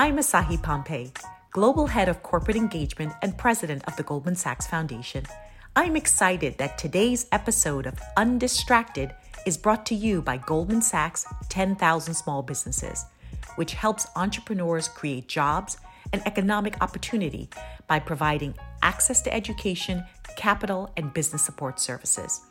I'm Asahi Pompey, Global Head of Corporate Engagement and President of the Goldman Sachs Foundation. I'm excited that today's episode of Undistracted is brought to you by Goldman Sachs 10,000 Small Businesses, which helps entrepreneurs create jobs and economic opportunity by providing access to education, capital, and business support services.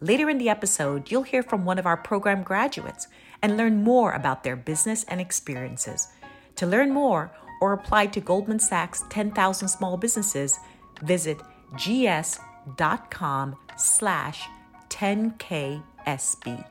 Later in the episode, you'll hear from one of our program graduates and learn more about their business and experiences. To learn more or apply to Goldman Sachs 10,000 small businesses, visit gs.com slash 10ksb.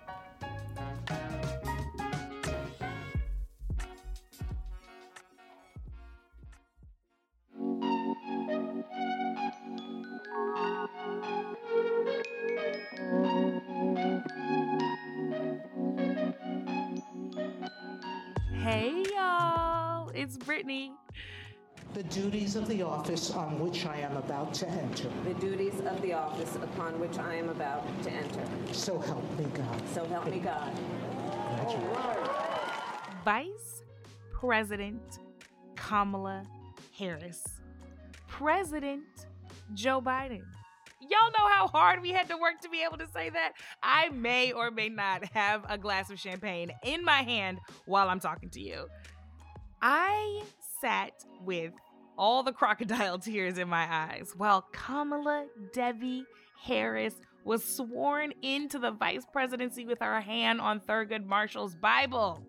Brittany. The duties of the office on which I am about to enter. The duties of the office upon which I am about to enter. So help me God. So help me God. Vice President Kamala Harris. President Joe Biden. Y'all know how hard we had to work to be able to say that? I may or may not have a glass of champagne in my hand while I'm talking to you. I sat with all the crocodile tears in my eyes while Kamala Devi Harris was sworn into the vice presidency with her hand on Thurgood Marshall's Bible.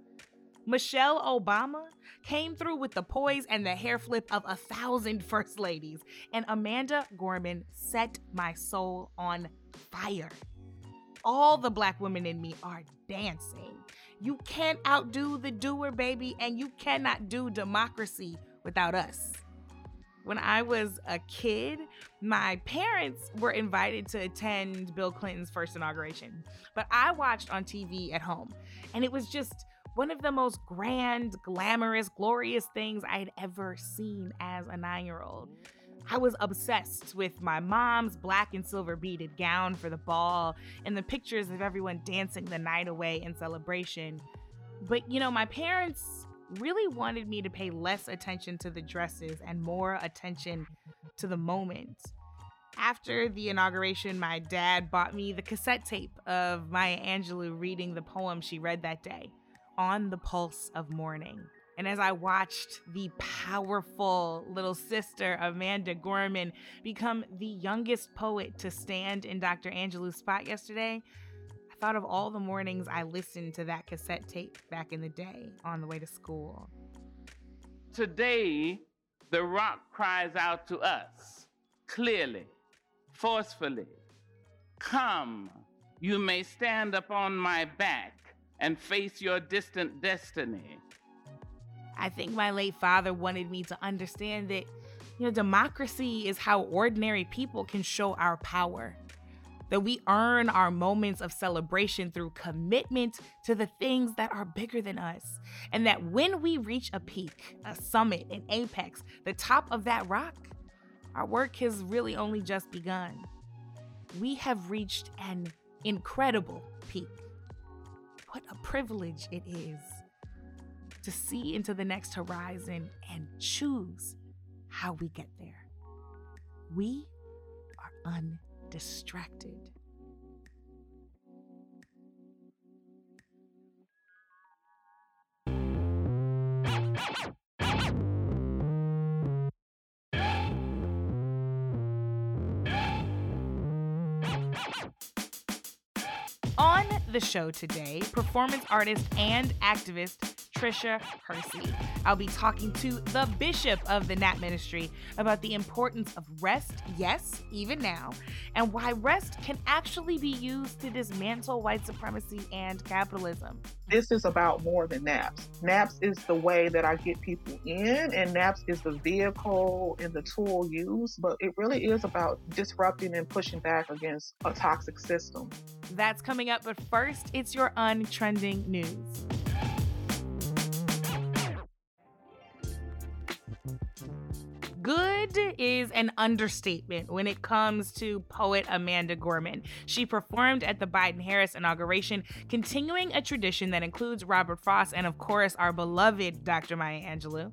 Michelle Obama came through with the poise and the hair flip of a thousand first ladies, and Amanda Gorman set my soul on fire. All the black women in me are dancing. You can't outdo the doer, baby, and you cannot do democracy without us. When I was a kid, my parents were invited to attend Bill Clinton's first inauguration, but I watched on TV at home, and it was just one of the most grand, glamorous, glorious things I had ever seen as a nine year old. I was obsessed with my mom's black and silver beaded gown for the ball and the pictures of everyone dancing the night away in celebration. But you know, my parents really wanted me to pay less attention to the dresses and more attention to the moment. After the inauguration, my dad bought me the cassette tape of Maya Angelou reading the poem she read that day, On the Pulse of Morning. And as I watched the powerful little sister, Amanda Gorman, become the youngest poet to stand in Dr. Angelou's spot yesterday, I thought of all the mornings I listened to that cassette tape back in the day on the way to school. Today, the rock cries out to us clearly, forcefully Come, you may stand upon my back and face your distant destiny. I think my late father wanted me to understand that, you know, democracy is how ordinary people can show our power. That we earn our moments of celebration through commitment to the things that are bigger than us. And that when we reach a peak, a summit, an apex, the top of that rock, our work has really only just begun. We have reached an incredible peak. What a privilege it is to see into the next horizon and choose how we get there. We are undistracted. On the show today, performance artist and activist Tricia Hersey. I'll be talking to the bishop of the Nap Ministry about the importance of rest, yes, even now, and why rest can actually be used to dismantle white supremacy and capitalism. This is about more than NAPS. NAPS is the way that I get people in, and NAPS is the vehicle and the tool used, but it really is about disrupting and pushing back against a toxic system. That's coming up, but first, it's your untrending news. Good is an understatement when it comes to poet Amanda Gorman. She performed at the Biden Harris inauguration, continuing a tradition that includes Robert Frost and, of course, our beloved Dr. Maya Angelou.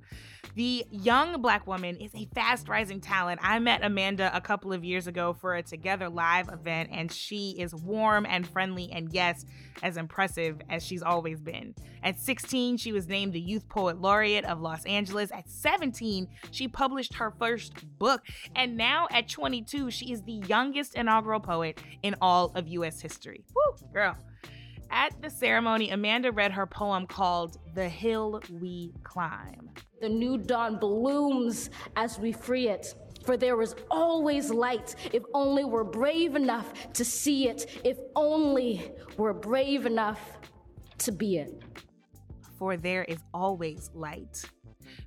The young black woman is a fast rising talent. I met Amanda a couple of years ago for a Together Live event, and she is warm and friendly, and yes, as impressive as she's always been. At 16, she was named the Youth Poet Laureate of Los Angeles. At 17, she published her first book, and now at 22, she is the youngest inaugural poet in all of U.S. history. Woo, girl. At the ceremony, Amanda read her poem called The Hill We Climb. The new dawn blooms as we free it. For there is always light if only we're brave enough to see it, if only we're brave enough to be it. For there is always light.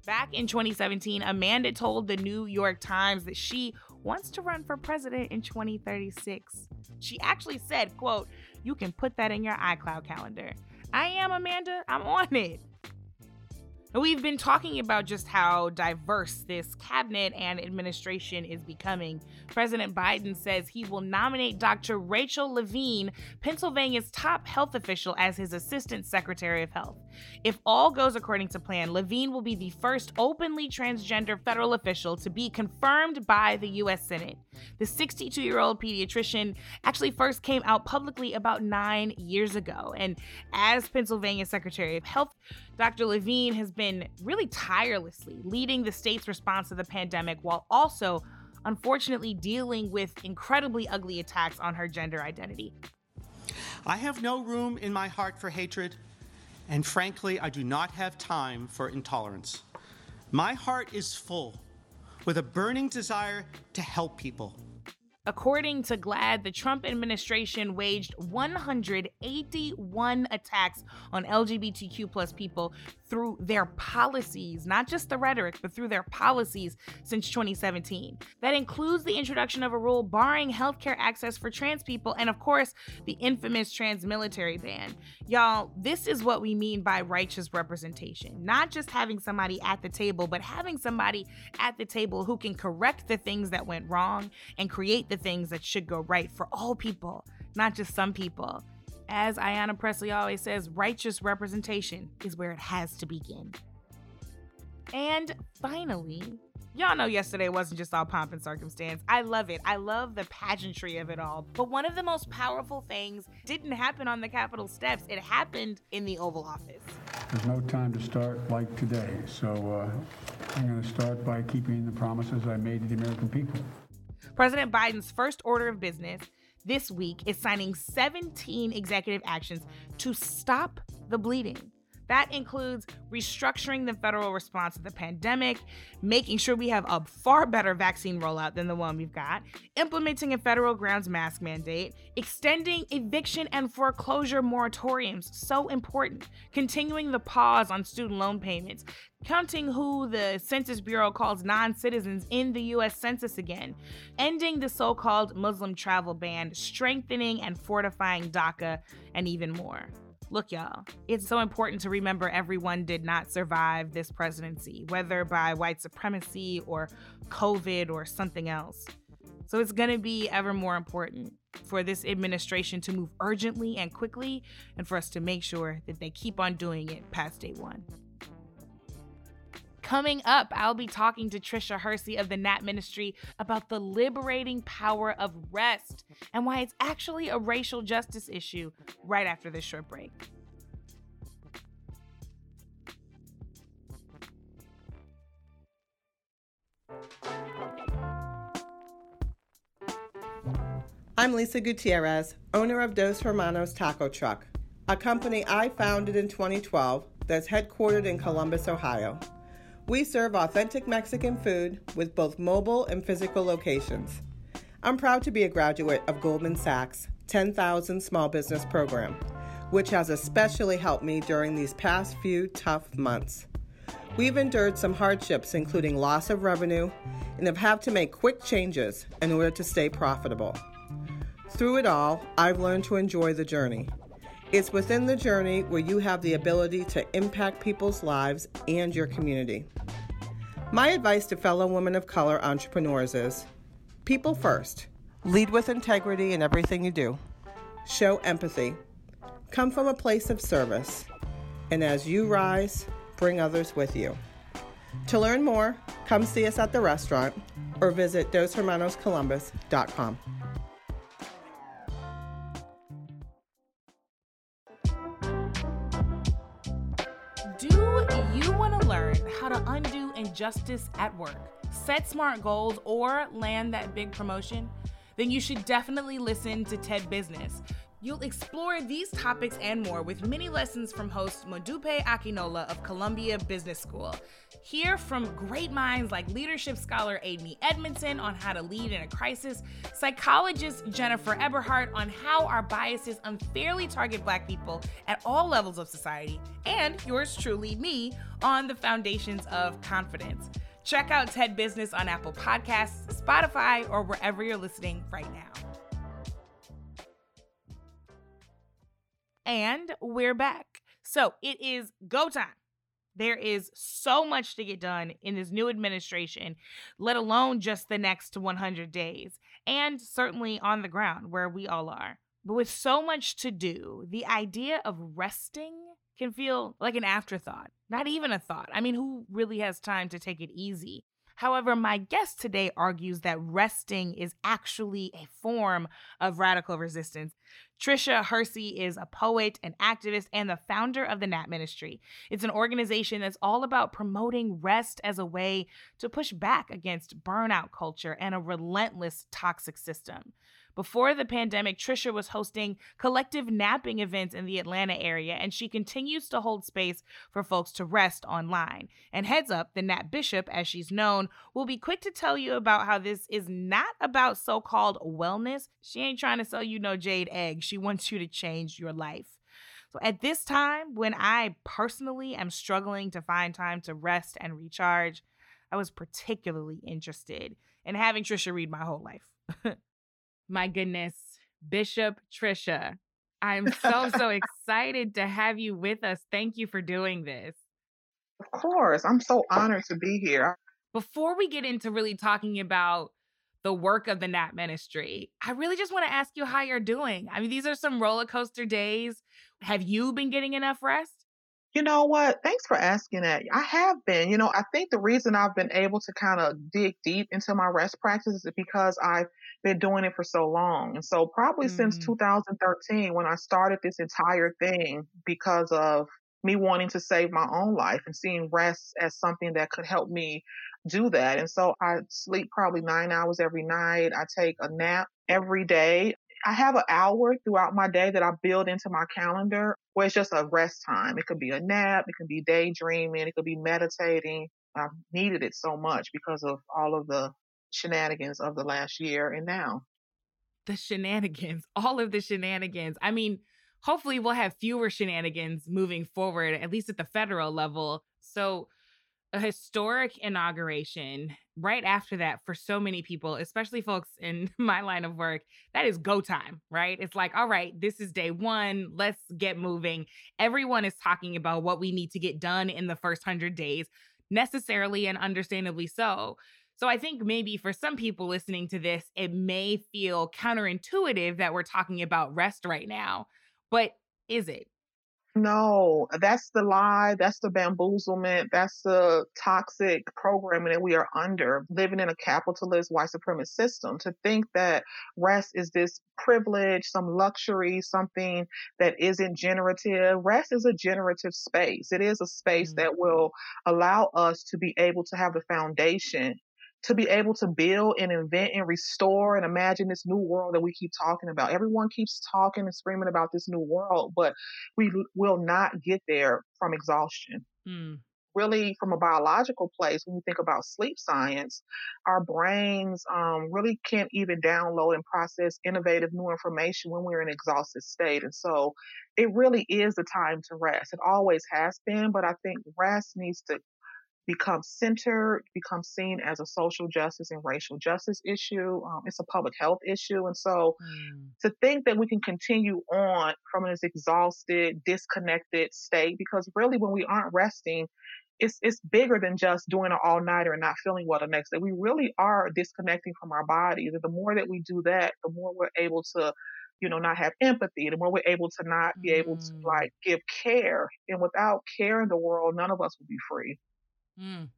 Back in 2017, Amanda told the New York Times that she wants to run for president in 2036. She actually said, quote, you can put that in your iCloud calendar. I am Amanda, I'm on it. We've been talking about just how diverse this cabinet and administration is becoming. President Biden says he will nominate Dr. Rachel Levine, Pennsylvania's top health official, as his Assistant Secretary of Health. If all goes according to plan, Levine will be the first openly transgender federal official to be confirmed by the U.S. Senate. The 62 year old pediatrician actually first came out publicly about nine years ago. And as Pennsylvania Secretary of Health, Dr. Levine has been really tirelessly leading the state's response to the pandemic while also, unfortunately, dealing with incredibly ugly attacks on her gender identity. I have no room in my heart for hatred, and frankly, I do not have time for intolerance. My heart is full with a burning desire to help people According to GLAAD, the Trump administration waged 181 attacks on LGBTQ plus people through their policies, not just the rhetoric, but through their policies since 2017. That includes the introduction of a rule barring healthcare access for trans people and, of course, the infamous trans military ban. Y'all, this is what we mean by righteous representation. Not just having somebody at the table, but having somebody at the table who can correct the things that went wrong and create the things that should go right for all people, not just some people. As Ayanna Pressley always says, righteous representation is where it has to begin. And finally, y'all know yesterday wasn't just all pomp and circumstance. I love it. I love the pageantry of it all. But one of the most powerful things didn't happen on the Capitol steps, it happened in the Oval Office. There's no time to start like today. So uh, I'm going to start by keeping the promises I made to the American people. President Biden's first order of business this week is signing 17 executive actions to stop the bleeding. That includes restructuring the federal response to the pandemic, making sure we have a far better vaccine rollout than the one we've got, implementing a federal grounds mask mandate, extending eviction and foreclosure moratoriums, so important, continuing the pause on student loan payments, counting who the Census Bureau calls non citizens in the US Census again, ending the so called Muslim travel ban, strengthening and fortifying DACA, and even more. Look, y'all, it's so important to remember everyone did not survive this presidency, whether by white supremacy or COVID or something else. So it's going to be ever more important for this administration to move urgently and quickly and for us to make sure that they keep on doing it past day one. Coming up, I'll be talking to Tricia Hersey of the Nap Ministry about the liberating power of rest and why it's actually a racial justice issue right after this short break. I'm Lisa Gutierrez, owner of Dos Hermanos Taco Truck, a company I founded in 2012 that's headquartered in Columbus, Ohio. We serve authentic Mexican food with both mobile and physical locations. I'm proud to be a graduate of Goldman Sachs' 10,000 Small Business Program, which has especially helped me during these past few tough months. We've endured some hardships, including loss of revenue, and have had to make quick changes in order to stay profitable. Through it all, I've learned to enjoy the journey it's within the journey where you have the ability to impact people's lives and your community. My advice to fellow women of color entrepreneurs is people first. Lead with integrity in everything you do. Show empathy. Come from a place of service. And as you rise, bring others with you. To learn more, come see us at the restaurant or visit DosHermanosColumbus.com. learn how to undo injustice at work, set smart goals, or land that big promotion? Then you should definitely listen to TED Business. You'll explore these topics and more with mini lessons from host Modupe Akinola of Columbia Business School. Hear from great minds like leadership scholar Amy Edmondson on how to lead in a crisis, psychologist Jennifer Eberhardt on how our biases unfairly target Black people at all levels of society, and yours truly, me, on the foundations of confidence. Check out TED Business on Apple Podcasts, Spotify, or wherever you're listening right now. And we're back. So it is go time. There is so much to get done in this new administration, let alone just the next 100 days, and certainly on the ground where we all are. But with so much to do, the idea of resting can feel like an afterthought, not even a thought. I mean, who really has time to take it easy? However, my guest today argues that resting is actually a form of radical resistance. Tricia Hersey is a poet, an activist, and the founder of the Nap Ministry. It's an organization that's all about promoting rest as a way to push back against burnout culture and a relentless toxic system. Before the pandemic, Tricia was hosting collective napping events in the Atlanta area, and she continues to hold space for folks to rest online. And heads up, the Nap Bishop, as she's known, will be quick to tell you about how this is not about so called wellness. She ain't trying to sell you no jade egg, she wants you to change your life. So at this time, when I personally am struggling to find time to rest and recharge, I was particularly interested in having Tricia read my whole life. my goodness, Bishop Tricia. I'm so, so excited to have you with us. Thank you for doing this. Of course. I'm so honored to be here. Before we get into really talking about the work of the Nap Ministry, I really just want to ask you how you're doing. I mean, these are some roller coaster days. Have you been getting enough rest? You know what? Thanks for asking that. I have been. You know, I think the reason I've been able to kind of dig deep into my rest practices is because I've been doing it for so long. And so, probably mm-hmm. since 2013, when I started this entire thing because of me wanting to save my own life and seeing rest as something that could help me do that. And so, I sleep probably nine hours every night. I take a nap every day. I have an hour throughout my day that I build into my calendar where it's just a rest time. It could be a nap, it could be daydreaming, it could be meditating. I've needed it so much because of all of the shenanigans of the last year and now. The shenanigans, all of the shenanigans. I mean, hopefully we'll have fewer shenanigans moving forward, at least at the federal level. So, a historic inauguration right after that for so many people, especially folks in my line of work, that is go time, right? It's like, all right, this is day one. Let's get moving. Everyone is talking about what we need to get done in the first 100 days, necessarily and understandably so. So I think maybe for some people listening to this, it may feel counterintuitive that we're talking about rest right now. But is it? No, that's the lie. That's the bamboozlement. That's the toxic programming that we are under, living in a capitalist white supremacist system. To think that rest is this privilege, some luxury, something that isn't generative. Rest is a generative space. It is a space mm-hmm. that will allow us to be able to have the foundation to be able to build and invent and restore and imagine this new world that we keep talking about. Everyone keeps talking and screaming about this new world, but we will not get there from exhaustion. Mm. Really, from a biological place, when you think about sleep science, our brains um, really can't even download and process innovative new information when we're in an exhausted state. And so it really is the time to rest. It always has been, but I think rest needs to become centered, become seen as a social justice and racial justice issue. Um, it's a public health issue. And so mm. to think that we can continue on from this exhausted, disconnected state, because really when we aren't resting, it's it's bigger than just doing an all nighter and not feeling well the next day. We really are disconnecting from our bodies. And the more that we do that, the more we're able to, you know, not have empathy, the more we're able to not be able to Mm. like give care. And without care in the world, none of us will be free. Mm.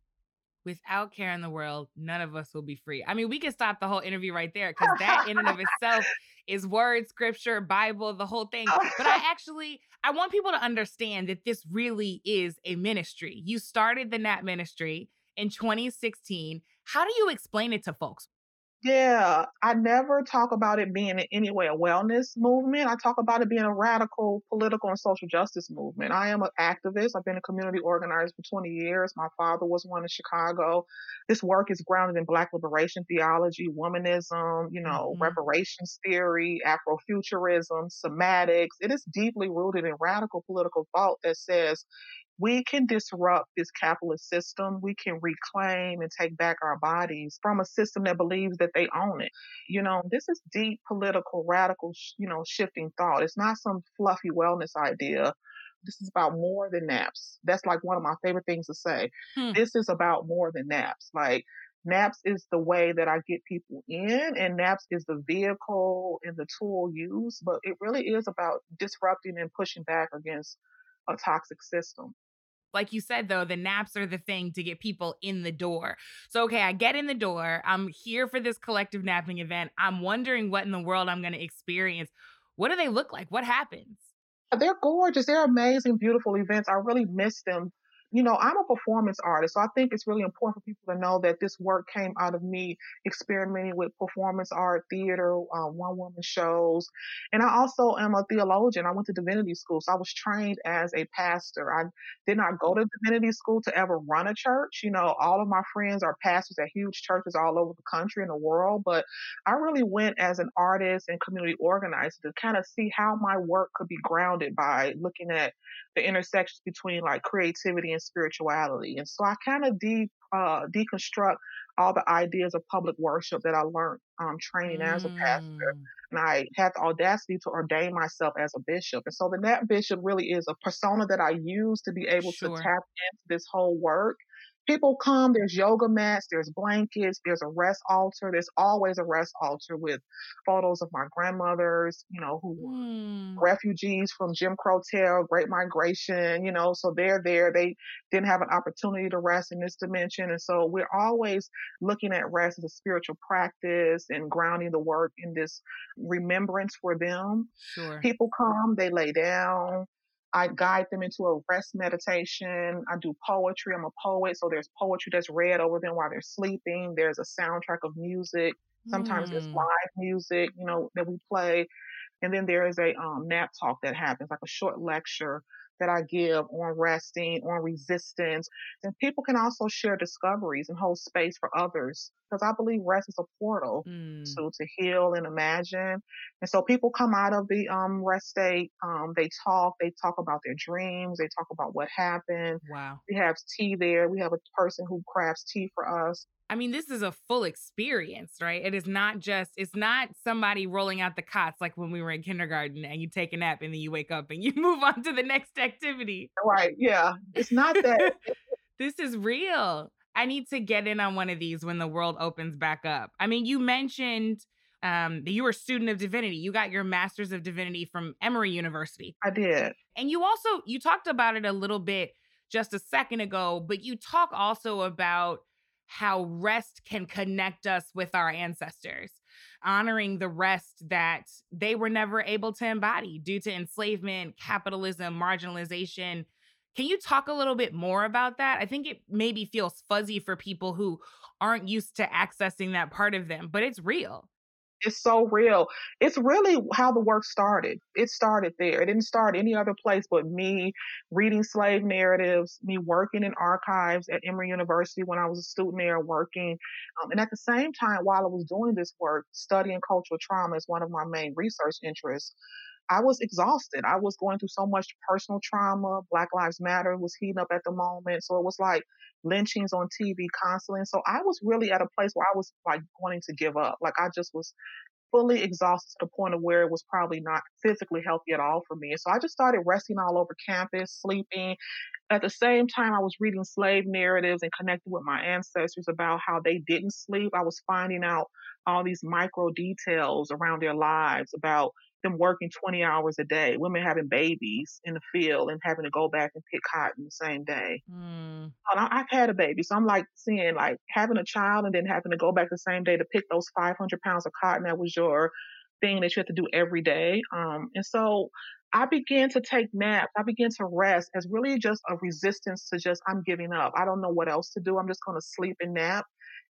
Without care in the world, none of us will be free. I mean, we could stop the whole interview right there because that in and of itself is word, scripture, Bible, the whole thing. But I actually, I want people to understand that this really is a ministry. You started the Nap Ministry in 2016. How do you explain it to folks? Yeah, I never talk about it being in any way a wellness movement. I talk about it being a radical political and social justice movement. I am an activist. I've been a community organizer for 20 years. My father was one in Chicago. This work is grounded in Black liberation theology, womanism, you know, Mhm. reparations theory, Afrofuturism, somatics. It is deeply rooted in radical political thought that says we can disrupt this capitalist system. We can reclaim and take back our bodies from a system that believes that they own it. You know, this is deep political, radical, sh- you know, shifting thought. It's not some fluffy wellness idea. This is about more than naps. That's like one of my favorite things to say. Hmm. This is about more than naps. Like, naps is the way that I get people in, and naps is the vehicle and the tool used, but it really is about disrupting and pushing back against a toxic system. Like you said though the naps are the thing to get people in the door so okay i get in the door i'm here for this collective napping event i'm wondering what in the world i'm going to experience what do they look like what happens They're gorgeous. They're amazing, beautiful events. I really miss them. You know, I'm a performance artist, so I think it's really important for people to know that this work came out of me experimenting with performance art, theater, uh, one woman shows. And I also am a theologian. I went to divinity school, so I was trained as a pastor. I did not go to divinity school to ever run a church. You know, all of my friends are pastors at huge churches all over the country and the world, but I really went as an artist and community organizer to kind of see how my work could be grounded by looking at the intersections between like creativity and spirituality. And so I kind of de uh, deconstruct all the ideas of public worship that I learned um, training as a pastor. Mm. And I had the audacity to ordain myself as a bishop. And so the Nap Bishop really is a persona that I use to be able Sure. to tap into this whole work. People come, there's yoga mats, there's blankets, there's a rest altar. There's always a rest altar with photos of my grandmothers, you know, who were Mm. refugees from Jim Crow Terror, Great Migration, you know, so they're there. They didn't have an opportunity to rest in this dimension. And so we're always looking at rest as a spiritual practice and grounding the work in this remembrance for them. sure People come, they lay down. I guide them into a rest meditation. I do poetry. I'm a poet. So there's poetry that's read over them while they're sleeping. There's a soundtrack of music. Sometimes there's Mm. live music, you know, that we play. And then there is a um, nap talk that happens, like a short lecture that I give on resting, on resistance. And people can also share discoveries and hold space for others because I believe rest is a portal Mm. to, to heal and imagine. And so people come out of the um, rest state, um, they talk, they talk about their dreams, they talk about what happened. wow We have tea there. We have a person who crafts tea for us. I mean, this is a full experience, right? It is not just, it's not somebody rolling out the cots like when we were in kindergarten and you take a nap and then you wake up and you move on to the next activity. Right. Yeah. It's not that. This is real. I need to get in on one of these when the world opens back up. I mean, you mentioned um, that you were a student of divinity. You got your master's of divinity from Emory University. I did. And you also you talked about it a little bit just a second ago, but you talk also about how rest can connect us with our ancestors, honoring the rest that they were never able to embody due to enslavement, capitalism, marginalization. Can you talk a little bit more about that? I think it maybe feels fuzzy for people who aren't used to accessing that part of them, but it's real. It's so real. It's really how the work started. It started there. It didn't start any other place but me reading slave narratives, me working in archives at Emory University when I was a student there working. Um, and at the same time, while I was doing this work, studying cultural trauma is one of my main research interests. I was exhausted. I was going through so much personal trauma. Black Lives Matter was heating up at the moment. So it was like lynchings on TV constantly. And so I was really at a place where I was like wanting to give up. Like I just was fully exhausted to the point of where it was probably not physically healthy at all for me. So I just started resting all over campus, sleeping. At the same time, I was reading slave narratives and connecting with my ancestors about how they didn't sleep. I was finding out all these micro details around their lives about them working 20 hours a day, women having babies in the field and having to go back and pick cotton the same day. Mm. I, have had a baby, so I'm like seeing like having a child and then having to go back the same day to pick those 500 pounds of cotton that was your thing that you had to do every day. Um, and so I began to take naps. I began to rest as really just a resistance to just, I'm giving up. I don't know what else to do. I'm just going to sleep and nap.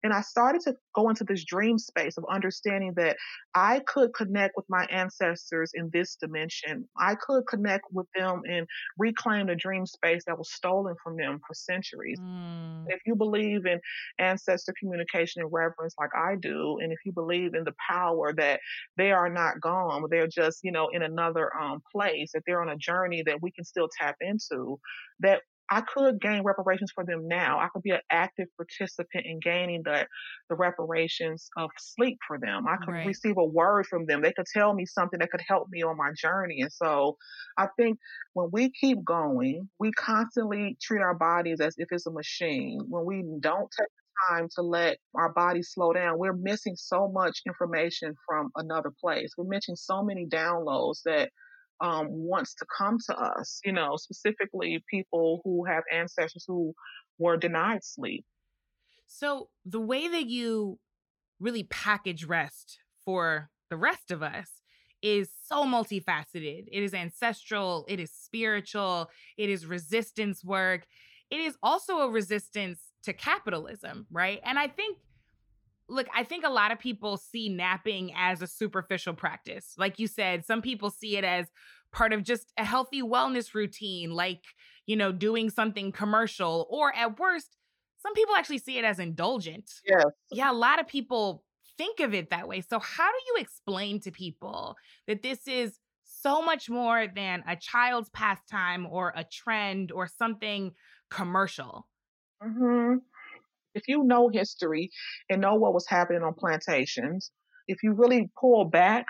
And I started to go into this dream space of understanding that I could connect with my ancestors in this dimension. I could connect with them and reclaim the dream space that was stolen from them for centuries. Mm. If you believe in ancestor communication and reverence like I do, and if you believe in the power that they are not gone, they're just, you know, in another um, place, that they're on a journey that we can still tap into, that I could gain reparations for them now. I could be an active participant in gaining the, the reparations of sleep for them. I could right. receive a word from them. They could tell me something that could help me on my journey. And so I think when we keep going, we constantly treat our bodies as if it's a machine. When we don't take the time to let our bodies slow down, we're missing so much information from another place. We're missing so many downloads that um, wants to come to us, you know, specifically people who have ancestors who were denied sleep. So, the way that you really package rest for the rest of us is so multifaceted. It is ancestral, it is spiritual, it is resistance work. It is also a resistance to capitalism, right? And I think look, I think a lot of people see napping as a superficial practice. Like you said, some people see it as part of just a healthy wellness routine, like, you know, doing something commercial, or at worst, some people actually see it as indulgent. Yes. Yeah, a lot of people think of it that way. So, how do you explain to people that this is so much more than a child's pastime or a trend or something commercial? Mm-hmm if you know history and know what was happening on plantations, if you really pull back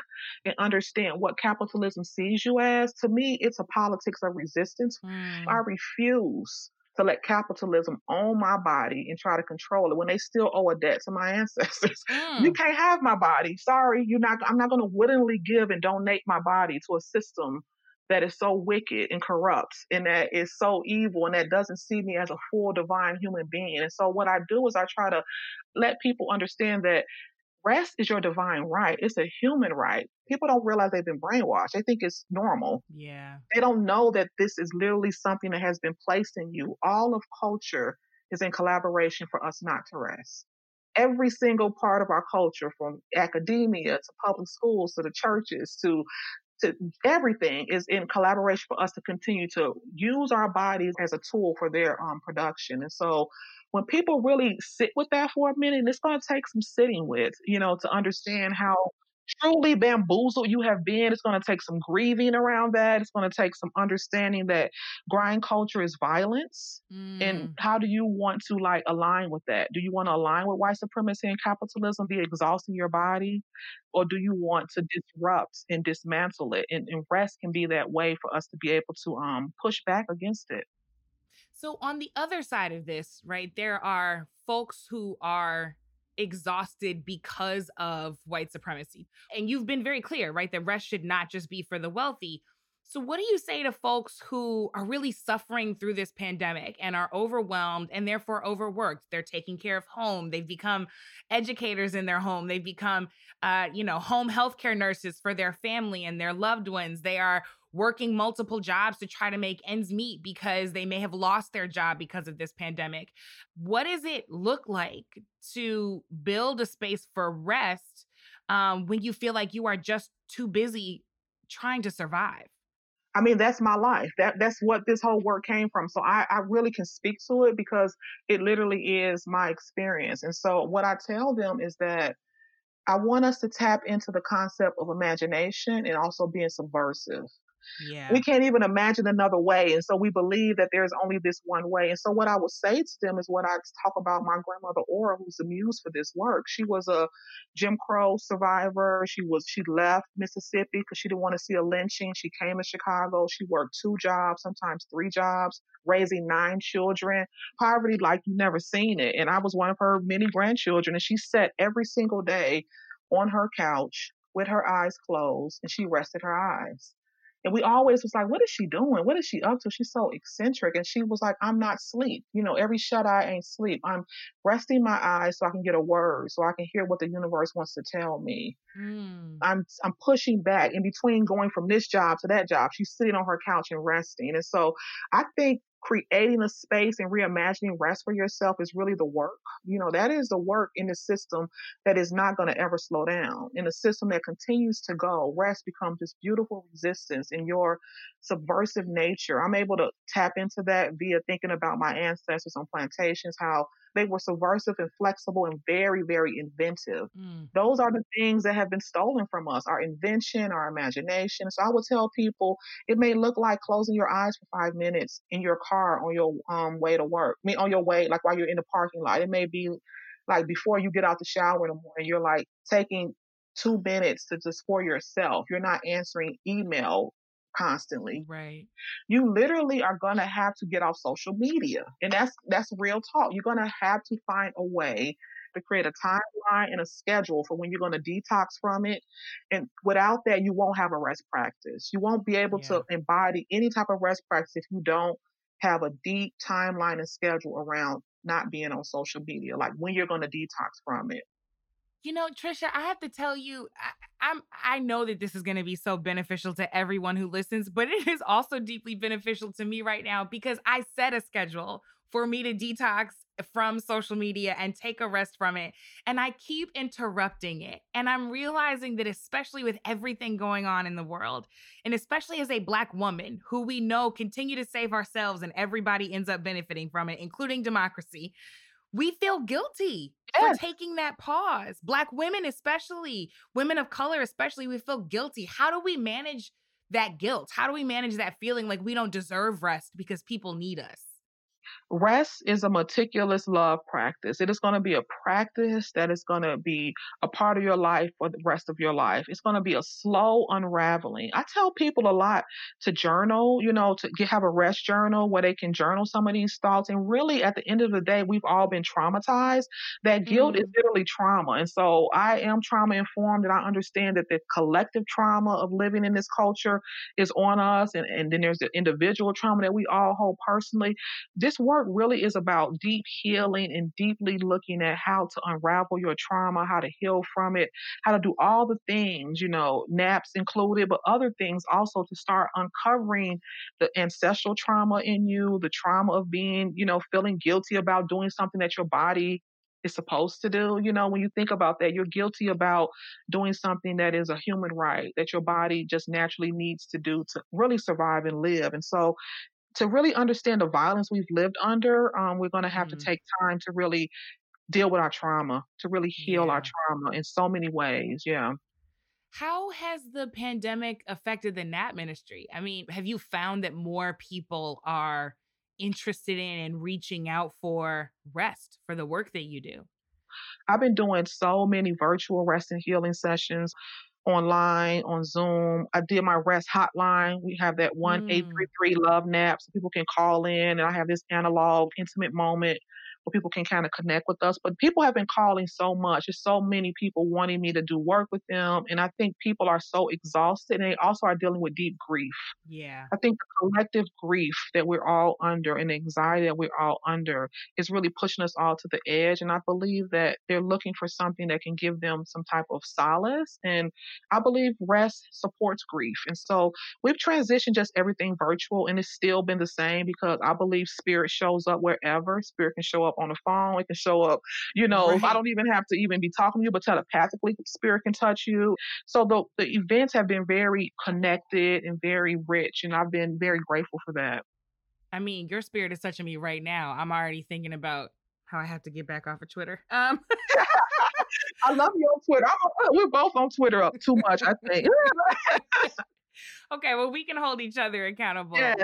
and understand what capitalism sees you as, to me, it's a politics of resistance. Mm. I refuse to let capitalism own my body and try to control it when they still owe a debt to my ancestors. Mm. You can't have my body. Sorry, you're not. I'm not going to willingly give and donate my body to a system that is so wicked and corrupt and that is so evil and that doesn't see me as a full divine human being. And so what I do is I try to let people understand that rest is your divine right. It's a human right. People don't realize they've been brainwashed. They think it's normal. Yeah. They don't know that this is literally something that has been placed in you. All of culture is in collaboration for us not to rest. Every single part of our culture, from academia to public schools to the churches to to everything is in collaboration for us to continue to use our bodies as a tool for their um, production. And so when people really sit with that for a minute, it's going to take some sitting with, you know, to understand how truly bamboozled you have been. It's going to take some grieving around that. It's going to take some understanding that grind culture is violence. Mm. And how do you want to like align with that? Do you want to align with white supremacy and capitalism, be exhausting your body? Or do you want to disrupt and dismantle it? And, and rest can be that way for us to be able to um, push back against it. So, on the other side of this, right, there are folks who are exhausted because of white supremacy. And you've been very clear, right? That rest should not just be for the wealthy. So, what do you say to folks who are really suffering through this pandemic and are overwhelmed and therefore overworked? They're taking care of home. They've become educators in their home. They've become, uh, you know, home healthcare nurses for their family and their loved ones. They are working multiple jobs to try to make ends meet because they may have lost their job because of this pandemic. What does it look like to build a space for rest um, when you feel like you are just too busy trying to survive? I mean, that's my life. That that's what this whole work came from. So I, I really can speak to it because it literally is my experience. And so what I tell them is that I want us to tap into the concept of imagination and also being subversive. Yeah. We can't even imagine another way. And so we believe that there's only this one way. And so what I would say to them is what I talk about my grandmother Aura, who's the muse for this work. She was a Jim Crow survivor. She was she left Mississippi because she didn't want to see a lynching. She came to Chicago. She worked two jobs, sometimes three jobs, raising nine children. Poverty like you've never seen it. And I was one of her many grandchildren. And she sat every single day on her couch with her eyes closed and she rested her eyes. And we always was like, what is she doing? What is she up to? She's so eccentric. And she was like, I'm not sleep. You know, every shut eye ain't sleep. I'm resting my eyes so I can get a word, so I can hear what the universe wants to tell me. Mm. I'm I'm pushing back in between going from this job to that job. She's sitting on her couch and resting. And so I think creating a space and reimagining rest for yourself is really the work. You know, that is the work in the system that is not going to ever slow down. In a system that continues to go, rest becomes this beautiful resistance in your subversive nature. I'm able to tap into that via thinking about my ancestors on plantations, how they were subversive and flexible and very, very inventive. Mm. Those are the things that have been stolen from us our invention, our imagination. So I would tell people it may look like closing your eyes for five minutes in your car on your um, way to work. I mean, on your way, like while you're in the parking lot. It may be like before you get out the shower in the morning, you're like taking two minutes to just for yourself. You're not answering email constantly. Right. You literally are going to have to get off social media. And that's that's real talk. You're going to have to find a way to create a timeline and a schedule for when you're going to detox from it. And without that, you won't have a rest practice. You won't be able yeah. to embody any type of rest practice if you don't have a deep timeline and schedule around not being on social media, like when you're going to detox from it. You know, Tricia, I have to tell you, I, I'm I know that this is going to be so beneficial to everyone who listens, but it is also deeply beneficial to me right now because I set a schedule for me to detox from social media and take a rest from it. And I keep interrupting it. And I'm realizing that, especially with everything going on in the world, and especially as a Black woman who we know continue to save ourselves and everybody ends up benefiting from it, including democracy, we feel guilty yes. for taking that pause. Black women, especially, women of color, especially, we feel guilty. How do we manage that guilt? How do we manage that feeling like we don't deserve rest because people need us? Rest is a meticulous love practice. It is going to be a practice that is going to be a part of your life for the rest of your life. It's going to be a slow unraveling. I tell people a lot to journal, you know, to get, have a rest journal where they can journal some of these thoughts. And really, at the end of the day, we've all been traumatized. That guilt mm-hmm. is literally trauma. And so I am trauma informed and I understand that the collective trauma of living in this culture is on us. And, and then there's the individual trauma that we all hold personally. This work work really is about deep healing and deeply looking at how to unravel your trauma, how to heal from it, how to do all the things, you know, naps included, but other things also to start uncovering the ancestral trauma in you, the trauma of being, you know, feeling guilty about doing something that your body is supposed to do. You know, when you think about that, you're guilty about doing something that is a human right that your body just naturally needs to do to really survive and live. And so to really understand the violence we've lived under, um, we're going to have mm-hmm. to take time to really deal with our trauma, to really heal yeah. our trauma in so many ways. Yeah. How has the pandemic affected the NAP ministry? I mean, have you found that more people are interested in and reaching out for rest for the work that you do? I've been doing so many virtual rest and healing sessions online on Zoom. I did my rest hotline. We have that one eight three mm. three love nap so people can call in and I have this analog intimate moment where people can kind of connect with us. But people have been calling so much. There's so many people wanting me to do work with them. And I think people are so exhausted and they also are dealing with deep grief. Yeah. I think collective grief that we're all under and anxiety that we're all under is really pushing us all to the edge. And I believe that they're looking for something that can give them some type of solace. And I believe rest supports grief. And so we've transitioned just everything virtual and it's still been the same because I believe spirit shows up wherever. Spirit can show up on the phone. It can show up, you know, right. I don't even have to even be talking to you, but telepathically, spirit can touch you. So the, the events have been very connected and very rich. And I've been very grateful for that. I mean, your spirit is touching me right now. I'm already thinking about how I have to get back off of Twitter. Um. I love you on Twitter. I'm, we're both on Twitter too much, I think. okay, well, we can hold each other accountable. Yes.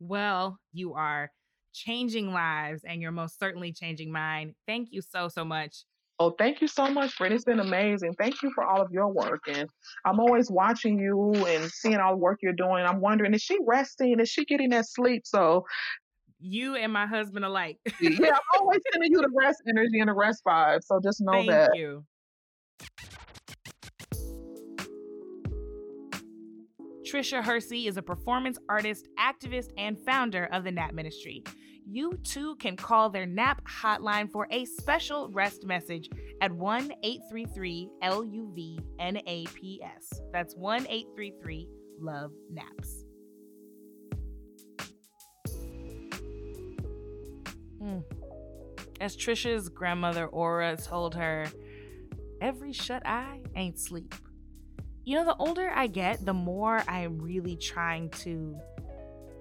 Well, you are changing lives and you're most certainly changing mine. Thank you so, so much. Oh, thank you so much, Britt. It's been amazing. Thank you for all of your work. And I'm always watching you and seeing all the work you're doing. I'm wondering, is she resting? Is she getting that sleep? So you and my husband alike. yeah, I'm always sending you the rest energy and the rest vibe. So just know Thank that. Thank you. Tricia Hersey is a performance artist, activist, and founder of the NAP Ministry. You too can call their NAP hotline for a special rest message at 1 833 LUV NAPS. That's 1 833 Love NAPS. Mm. As Tricia's grandmother Aura told her, every shut eye ain't sleep. You know, the older I get, the more I am really trying to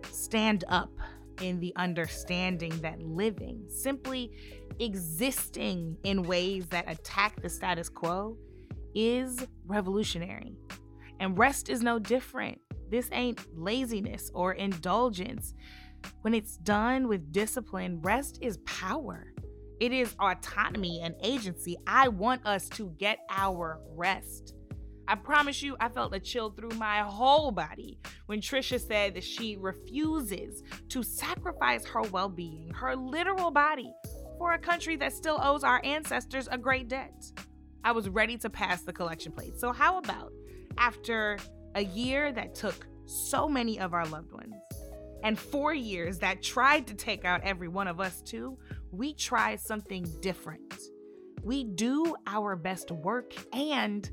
stand up in the understanding that living, simply existing in ways that attack the status quo, is revolutionary. And rest is no different. This ain't laziness or indulgence. When it's done with discipline, rest is power. It is autonomy and agency. I want us to get our rest. I promise you, I felt a chill through my whole body when Tricia said that she refuses to sacrifice her well being, her literal body, for a country that still owes our ancestors a great debt. I was ready to pass the collection plate. So, how about after a year that took so many of our loved ones, and four years that tried to take out every one of us too, we try something different. We do our best work and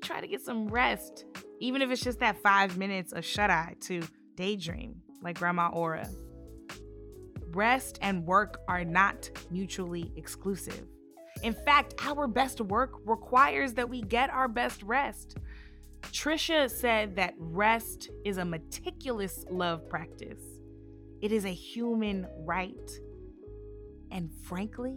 try to get some rest, even if it's just that five minutes of shut eye to daydream, like Grandma Aura. Rest and work are not mutually exclusive. In fact, our best work requires that we get our best rest. Tricia said that rest is a meticulous love practice. It is a human right. And frankly,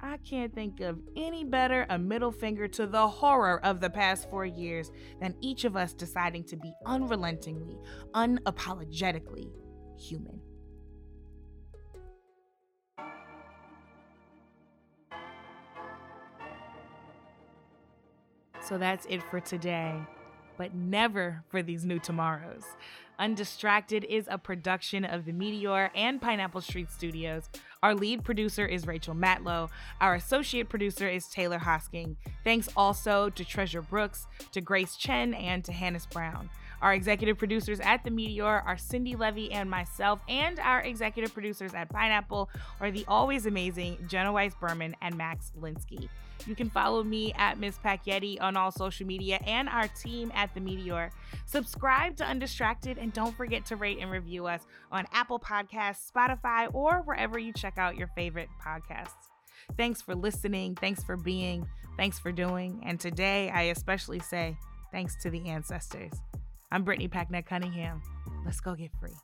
I can't think of any better a middle finger to the horror of the past four years than each of us deciding to be unrelentingly, unapologetically human. So that's it for today, but never for these new tomorrows. Undistracted is a production of the Meteor and Pineapple Street Studios. Our lead producer is Rachel Matlow. Our associate producer is Taylor Hosking. Thanks also to Treasure Brooks, to Grace Chen, and to Hannis Brown. Our executive producers at The Meteor are Cindi Leive and myself, and our executive producers at Pineapple are the always amazing Jenna Weiss Berman and Max Linsky. You can follow me at Miss Packyetti on all social media and our team at The Meteor. Subscribe to Undistracted and don't forget to rate and review us on Apple Podcasts, Spotify, or wherever you check out your favorite podcasts. Thanks for listening. Thanks for being. Thanks for doing. And today, I especially say thanks to the ancestors. I'm Brittany Packnett Cunningham. Let's go get free.